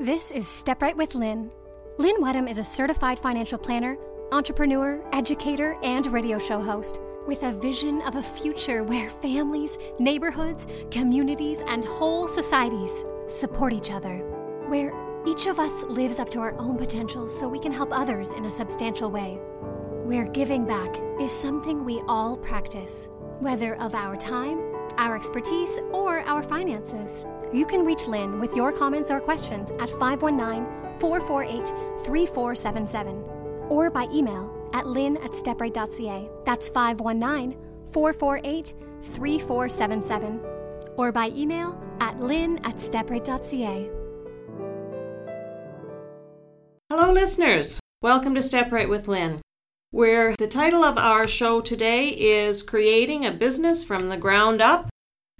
This is Step Right with Lynn. Lynn Wedham is a certified financial planner, entrepreneur, educator, and radio show host with a vision of a future where families, neighborhoods, communities, and whole societies support each other, where each of us lives up to our own potential so we can help others in a substantial way, where giving back is something we all practice, whether of our time, our expertise, or our finances. You can reach Lynn with your comments or questions at 519 448 3477 or by email at lynn at stepright.ca. That's 519 448 3477 or by email at lynn at stepright.ca. Hello, listeners. Welcome to Step Right with Lynn, where the title of our show today is Creating a Business from the Ground Up.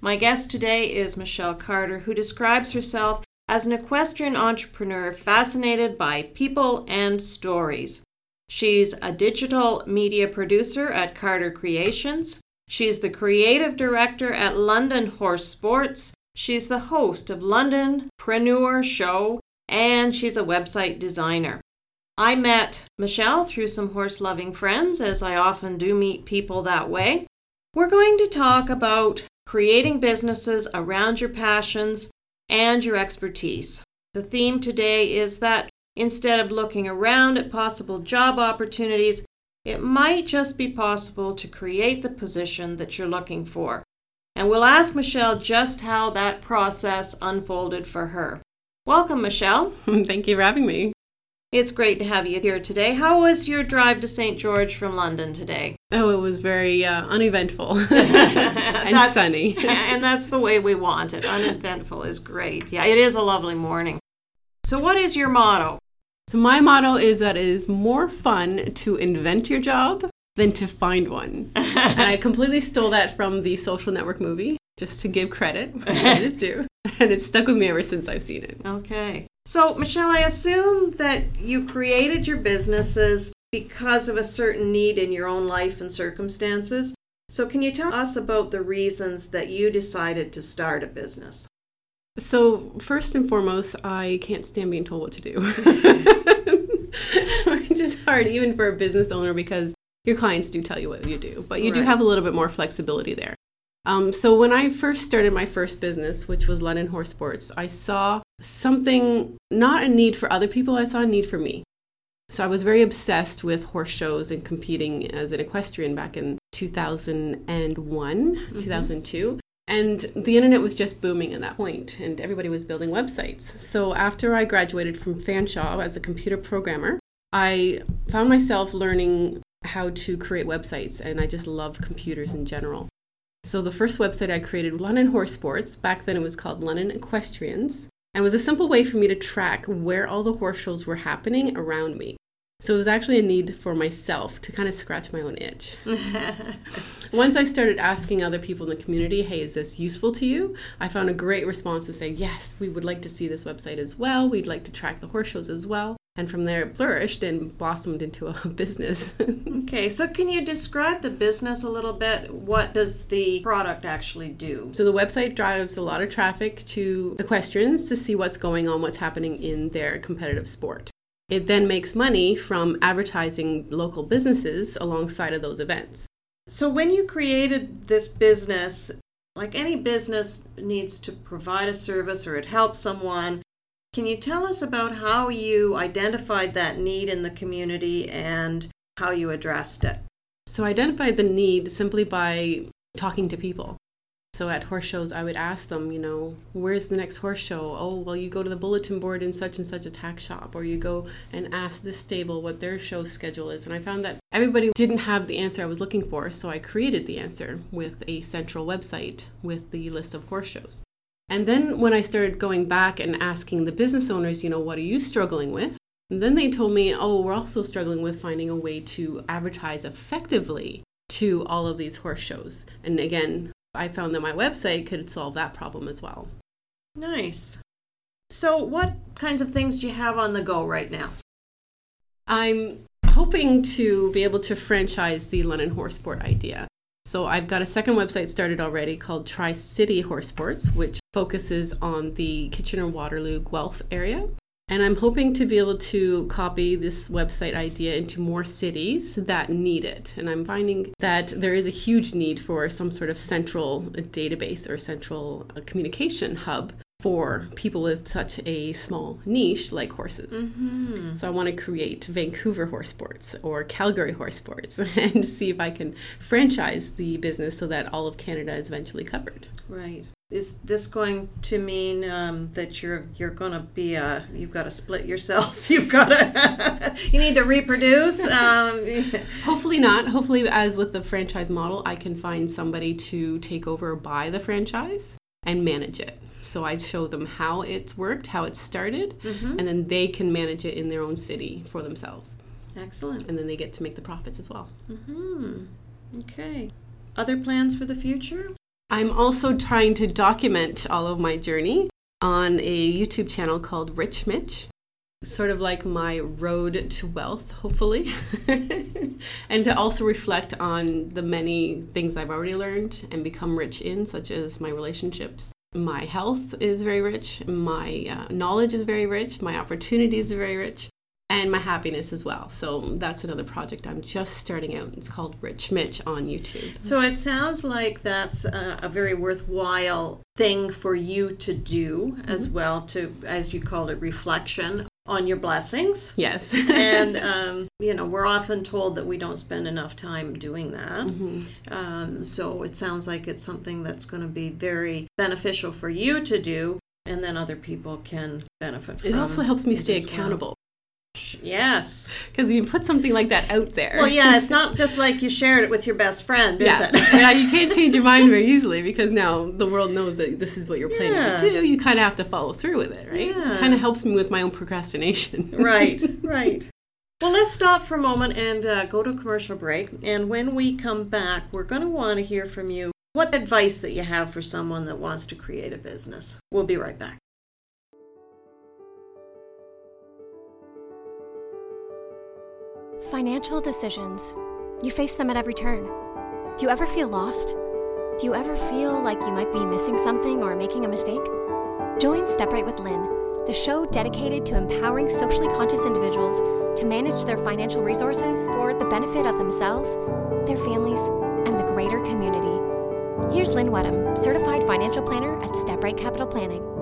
My guest today is Michelle Carter, who describes herself as an equestrian entrepreneur fascinated by people and stories. She's a digital media producer at Carter Creations. She's the creative director at London Horse Sports. She's the host of London Preneur Show, and she's a website designer. I met Michelle through some horse loving friends, as I often do meet people that way. We're going to talk about creating businesses around your passions and your expertise. The theme today is that instead of looking around at possible job opportunities, it might just be possible to create the position that you're looking for. And we'll ask Michelle just how that process unfolded for her. Welcome, Michelle. Thank you for having me. It's great to have you here today. How was your drive to St. George from London today? Oh, it was very uh, uneventful and sunny. and that's the way we want it. Uneventful is great. Yeah, it is a lovely morning. So, what is your motto? So, my motto is that it is more fun to invent your job than to find one. and I completely stole that from the social network movie, just to give credit where it is due. And it's stuck with me ever since I've seen it. Okay. So, Michelle, I assume that you created your businesses because of a certain need in your own life and circumstances. So, can you tell us about the reasons that you decided to start a business? So, first and foremost, I can't stand being told what to do, which is hard even for a business owner because your clients do tell you what you do, but you right. do have a little bit more flexibility there. Um, so when I first started my first business, which was London Horse Sports, I saw something, not a need for other people, I saw a need for me. So I was very obsessed with horse shows and competing as an equestrian back in 2001, mm-hmm. 2002. And the internet was just booming at that point, and everybody was building websites. So after I graduated from Fanshawe as a computer programmer, I found myself learning how to create websites, and I just love computers in general. So the first website I created, London Horse Sports, back then it was called London Equestrians, and was a simple way for me to track where all the horse shows were happening around me. So it was actually a need for myself to kind of scratch my own itch. Once I started asking other people in the community, hey, is this useful to you? I found a great response to say, yes, we would like to see this website as well. We'd like to track the horse shows as well. And from there, it flourished and blossomed into a business. okay, so can you describe the business a little bit? What does the product actually do? So, the website drives a lot of traffic to equestrians to see what's going on, what's happening in their competitive sport. It then makes money from advertising local businesses alongside of those events. So, when you created this business, like any business needs to provide a service or it helps someone, can you tell us about how you identified that need in the community and how you addressed it? So, I identified the need simply by talking to people. So at horse shows, I would ask them, you know, where's the next horse show? Oh, well, you go to the bulletin board in such and such a tack shop, or you go and ask this stable what their show schedule is. And I found that everybody didn't have the answer I was looking for, so I created the answer with a central website with the list of horse shows. And then when I started going back and asking the business owners, you know, what are you struggling with? And then they told me, oh, we're also struggling with finding a way to advertise effectively to all of these horse shows. And again, I found that my website could solve that problem as well. Nice. So, what kinds of things do you have on the go right now? I'm hoping to be able to franchise the London Horse Sport idea. So I've got a second website started already called Tri City Horse Sports, which focuses on the Kitchener Waterloo Guelph area. And I'm hoping to be able to copy this website idea into more cities that need it. And I'm finding that there is a huge need for some sort of central database or central uh, communication hub for people with such a small niche like horses. Mm-hmm. So I want to create Vancouver Horse Sports or Calgary Horse Sports and see if I can franchise the business so that all of Canada is eventually covered. Right. Is this going to mean um, that you're you're going to be a you've got to split yourself? You've got to you need to reproduce. Um, Hopefully not. Hopefully, as with the franchise model, I can find somebody to take over buy the franchise and manage it. So I'd show them how it's worked, how it started, mm-hmm. and then they can manage it in their own city for themselves. Excellent. And then they get to make the profits as well. Mm-hmm. Okay. Other plans for the future? I'm also trying to document all of my journey on a YouTube channel called Rich Mitch. Sort of like my road to wealth, hopefully. and to also reflect on the many things I've already learned and become rich in, such as my relationships. My health is very rich, my uh, knowledge is very rich, my opportunities are very rich and my happiness as well. So that's another project I'm just starting out. It's called Rich Mitch on YouTube. So it sounds like that's a, a very worthwhile thing for you to do mm-hmm. as well to as you called it reflection on your blessings. Yes. and, um, you know, we're often told that we don't spend enough time doing that. Mm-hmm. Um, so it sounds like it's something that's going to be very beneficial for you to do. And then other people can benefit from it. also helps me stay accountable. Yes. Because you put something like that out there. Well, yeah, it's not just like you shared it with your best friend, is yeah. it? yeah, you can't change your mind very easily because now the world knows that this is what you're planning yeah. to do. You kind of have to follow through with it, right? Yeah. Kind of helps me with my own procrastination. right, right. Well, let's stop for a moment and uh, go to a commercial break. And when we come back, we're going to want to hear from you what advice that you have for someone that wants to create a business. We'll be right back. Financial decisions. You face them at every turn. Do you ever feel lost? Do you ever feel like you might be missing something or making a mistake? Join Step Right with Lynn, the show dedicated to empowering socially conscious individuals to manage their financial resources for the benefit of themselves, their families, and the greater community. Here's Lynn Wedham, certified financial planner at Step Right Capital Planning.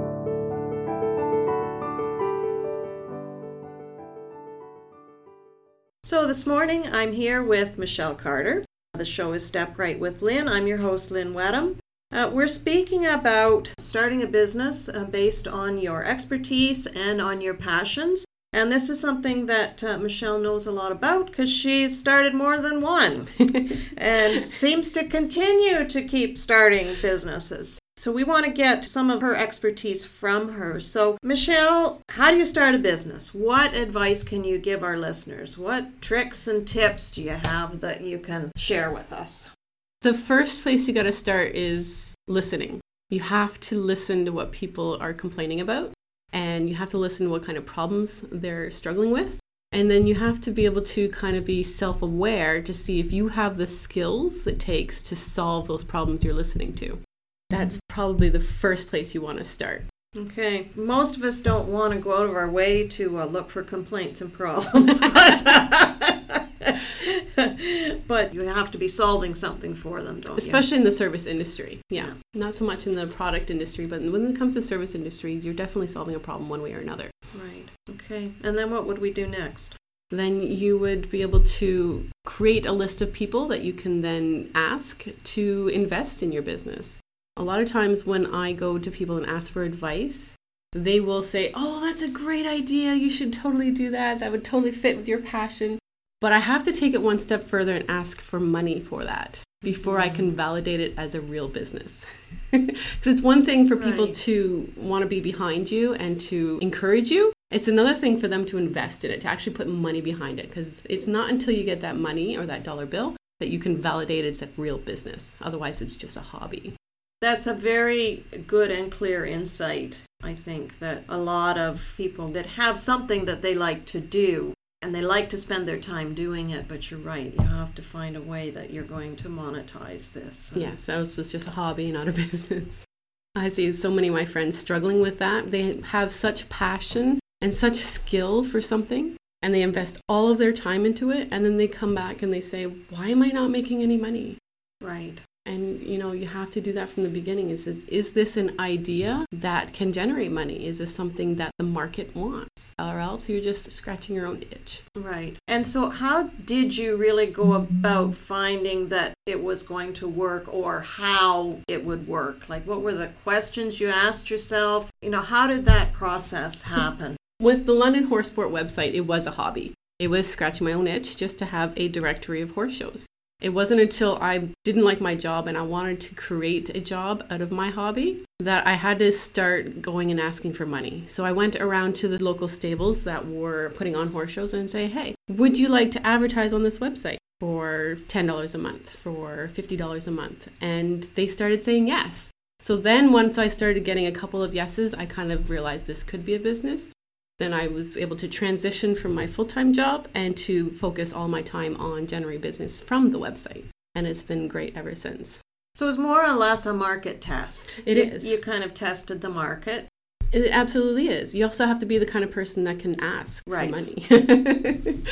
So this morning I'm here with Michelle Carter. The show is Step Right with Lynn. I'm your host, Lynn Wedham. Uh, we're speaking about starting a business uh, based on your expertise and on your passions. And this is something that uh, Michelle knows a lot about because she's started more than one and seems to continue to keep starting businesses. So we want to get some of her expertise from her. So, Michelle, how do you start a business? What advice can you give our listeners? What tricks and tips do you have that you can share with us? The first place you got to start is listening. You have to listen to what people are complaining about, and you have to listen to what kind of problems they're struggling with. And then you have to be able to kind of be self aware to see if you have the skills it takes to solve those problems you're listening to that's probably the first place you want to start. Okay. Most of us don't want to go out of our way to uh, look for complaints and problems, but, but you have to be solving something for them, don't you? Especially you? in the service industry. Yeah. yeah. Not so much in the product industry, but when it comes to service industries, you're definitely solving a problem one way or another. Right. Okay. And then what would we do next? Then you would be able to create a list of people that you can then ask to invest in your business. A lot of times when I go to people and ask for advice, they will say, Oh, that's a great idea. You should totally do that. That would totally fit with your passion. But I have to take it one step further and ask for money for that before I can validate it as a real business. Because it's one thing for people right. to want to be behind you and to encourage you. It's another thing for them to invest in it, to actually put money behind it. Because it's not until you get that money or that dollar bill that you can validate it's a real business. Otherwise, it's just a hobby. That's a very good and clear insight. I think that a lot of people that have something that they like to do and they like to spend their time doing it, but you're right, you have to find a way that you're going to monetize this. Yeah, so it's just a hobby, not a business. I see so many of my friends struggling with that. They have such passion and such skill for something and they invest all of their time into it and then they come back and they say why am i not making any money right and you know you have to do that from the beginning. Is is, is this an idea that can generate money? Is this something that the market wants? Or else you're just scratching your own itch. Right. And so how did you really go about finding that it was going to work or how it would work? Like what were the questions you asked yourself? You know how did that process happen? so with the london horse sport website it was a hobby. It was scratching my own itch just to have a directory of horse shows it wasn't until I didn't like my job and I wanted to create a job out of my hobby that I had to start going and asking for money. So I went around to the local stables that were putting on horse shows and say, "Hey, would you like to advertise on this website for $10 a month, for $50 a month?" And they started saying yes. So then once I started getting a couple of yeses, I kind of realized this could be a business then I was able to transition from my full time job and to focus all my time on generating business from the website. And it's been great ever since. So it's more or less a market test. It you, is. You kind of tested the market. It absolutely is. You also have to be the kind of person that can ask right. for money.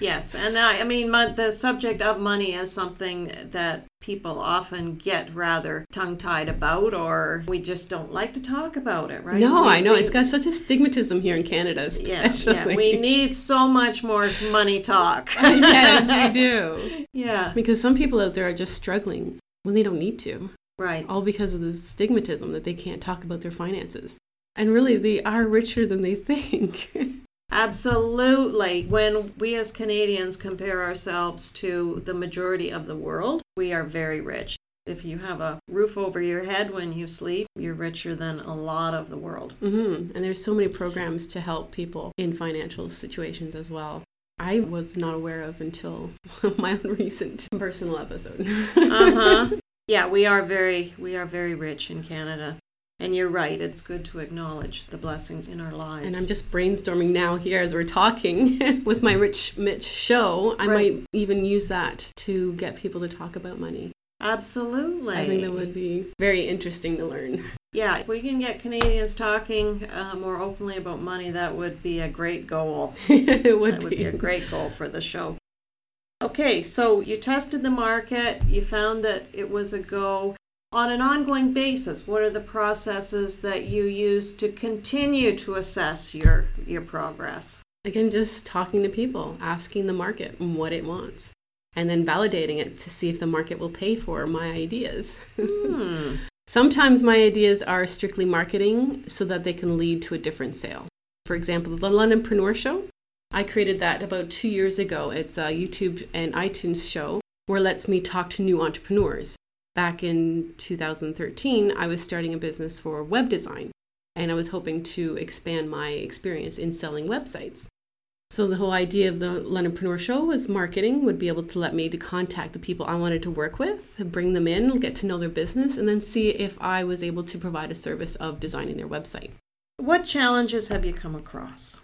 yes, and I, I mean, my, the subject of money is something that people often get rather tongue tied about, or we just don't like to talk about it, right? No, we, I know. We, it's got such a stigmatism here in Canada. Especially. Yeah, yeah. We need so much more money talk. yes, we do. Yeah. Because some people out there are just struggling when they don't need to. Right. All because of the stigmatism that they can't talk about their finances. And really, they are richer than they think. Absolutely. When we as Canadians compare ourselves to the majority of the world, we are very rich. If you have a roof over your head when you sleep, you're richer than a lot of the world. Mm-hmm. And there's so many programs to help people in financial situations as well. I was not aware of until my own recent personal episode. uh-huh. Yeah, we are very we are very rich in Canada. And you're right, it's good to acknowledge the blessings in our lives. And I'm just brainstorming now here as we're talking with my Rich Mitch show. I right. might even use that to get people to talk about money. Absolutely. I think that would be very interesting to learn. Yeah, if we can get Canadians talking uh, more openly about money, that would be a great goal. it would that be. would be a great goal for the show. Okay, so you tested the market, you found that it was a go on an ongoing basis what are the processes that you use to continue to assess your your progress? Again just talking to people asking the market what it wants and then validating it to see if the market will pay for my ideas. Hmm. sometimes my ideas are strictly marketing so that they can lead to a different sale. For example the londonpreneur show. I created that about two years ago. It's a youtube and itunes show where it lets me talk to new entrepreneurs back in 2013, I was starting a business for web design and I was hoping to expand my experience in selling websites. So the whole idea of the Londonpreneur Show was marketing would be able to let me to contact the people I wanted to work with, bring them in, get to know their business, and then see if I was able to provide a service of designing their website. What challenges have you come across?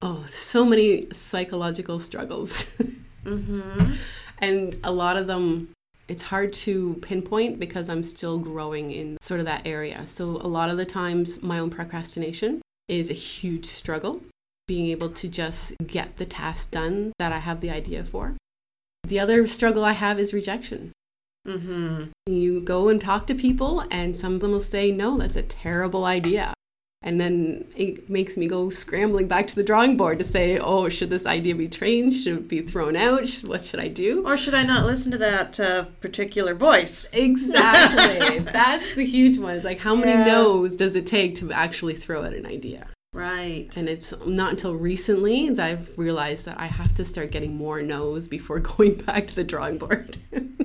Oh, so many psychological struggles. mm-hmm. And a lot of them it's hard to pinpoint because I'm still growing in sort of that area. So a lot of the times, my own procrastination is a huge struggle, being able to just get the task done that I have the idea for. The other struggle I have is rejection. Mm-hmm. You go and talk to people, and some of them will say, No, that's a terrible idea. And then it makes me go scrambling back to the drawing board to say, oh, should this idea be changed? Should it be thrown out? What should I do? Or should I not listen to that uh, particular voice? Exactly. That's the huge one. It's like, how many yeah. no's does it take to actually throw out an idea? Right. And it's not until recently that I've realized that I have to start getting more no's before going back to the drawing board.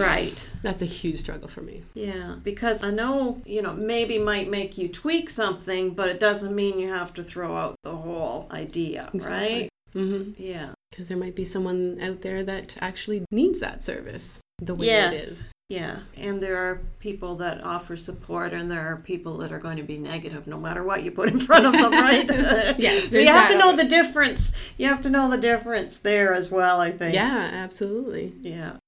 Right. That's a huge struggle for me. Yeah, because I know, you know, maybe might make you tweak something, but it doesn't mean you have to throw out the whole idea, exactly. right? Mm-hmm. Yeah. Because there might be someone out there that actually needs that service the way yes. it is. Yeah, and there are people that offer support, and there are people that are going to be negative no matter what you put in front of them, right? yes. so you have to know the difference. You have to know the difference there as well, I think. Yeah, absolutely. Yeah.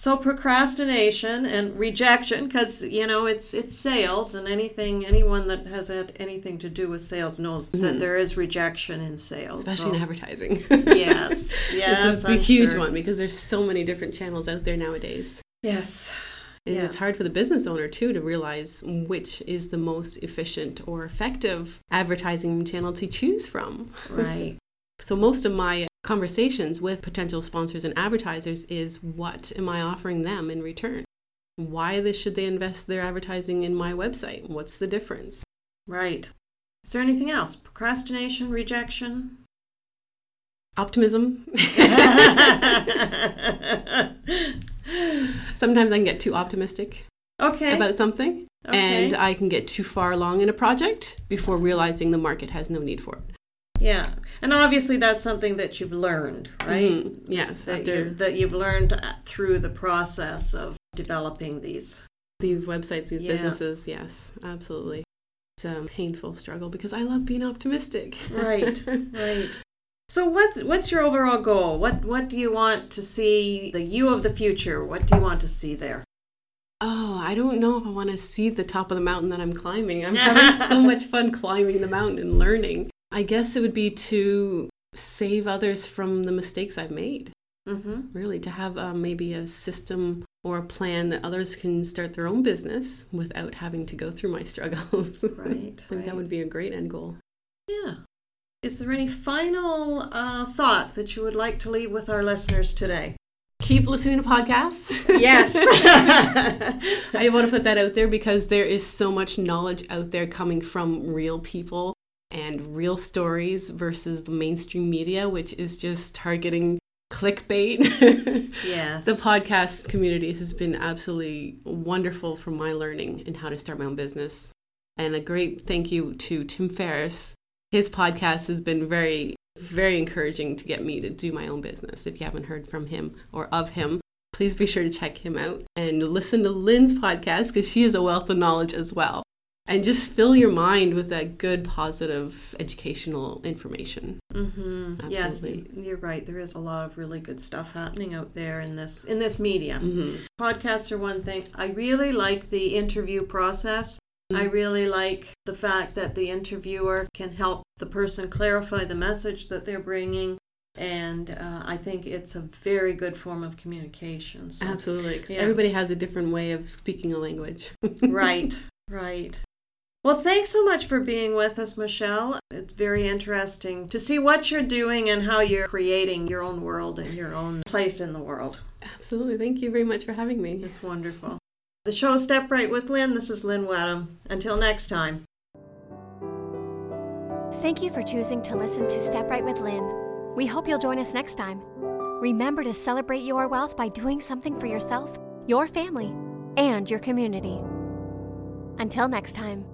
So procrastination and rejection, because you know it's it's sales, and anything anyone that has had anything to do with sales knows mm. that there is rejection in sales, especially so. in advertising. yes, yes, it's a, a huge sure. one because there's so many different channels out there nowadays. Yes, and yeah. it's hard for the business owner too to realize which is the most efficient or effective advertising channel to choose from. Right. so most of my conversations with potential sponsors and advertisers is what am I offering them in return? Why this should they invest their advertising in my website? What's the difference? Right. Is there anything else? Procrastination, rejection? Optimism. Sometimes I can get too optimistic okay. about something, okay. and I can get too far along in a project before realizing the market has no need for it. Yeah, and obviously that's something that you've learned, right? Mm, yes, that, after... that you've learned uh, through the process of developing these these websites, these yeah. businesses. Yes, absolutely. It's a painful struggle because I love being optimistic. right, right. So what what's your overall goal? What what do you want to see the you of the future? What do you want to see there? Oh, I don't know if I want to see the top of the mountain that I'm climbing. I'm having so much fun climbing the mountain and learning. I guess it would be to save others from the mistakes I've made. Mm-hmm. Really, to have uh, maybe a system or a plan that others can start their own business without having to go through my struggles. Right. I think right. that would be a great end goal. Yeah. Is there any final uh, thoughts that you would like to leave with our listeners today? Keep listening to podcasts. Yes. I want to put that out there because there is so much knowledge out there coming from real people and real stories versus the mainstream media, which is just targeting clickbait. yes. The podcast community has been absolutely wonderful for my learning and how to start my own business. And a great thank you to Tim Ferriss his podcast has been very, very encouraging to get me to do my own business. If you haven't heard from him or of him, please be sure to check him out and listen to Lynn's podcast because she is a wealth of knowledge as well. And just fill your mind with that good, positive, educational information. Mm-hmm. Yes, you're right. There is a lot of really good stuff happening out there in this in this media. Mm-hmm. Podcasts are one thing. I really like the interview process I really like the fact that the interviewer can help the person clarify the message that they're bringing. And uh, I think it's a very good form of communication. So, Absolutely, because yeah. everybody has a different way of speaking a language. right, right. Well, thanks so much for being with us, Michelle. It's very interesting to see what you're doing and how you're creating your own world and your own place in the world. Absolutely. Thank you very much for having me. It's wonderful. The show Step Right with Lynn. This is Lynn Wadham. Until next time. Thank you for choosing to listen to Step Right with Lynn. We hope you'll join us next time. Remember to celebrate your wealth by doing something for yourself, your family, and your community. Until next time.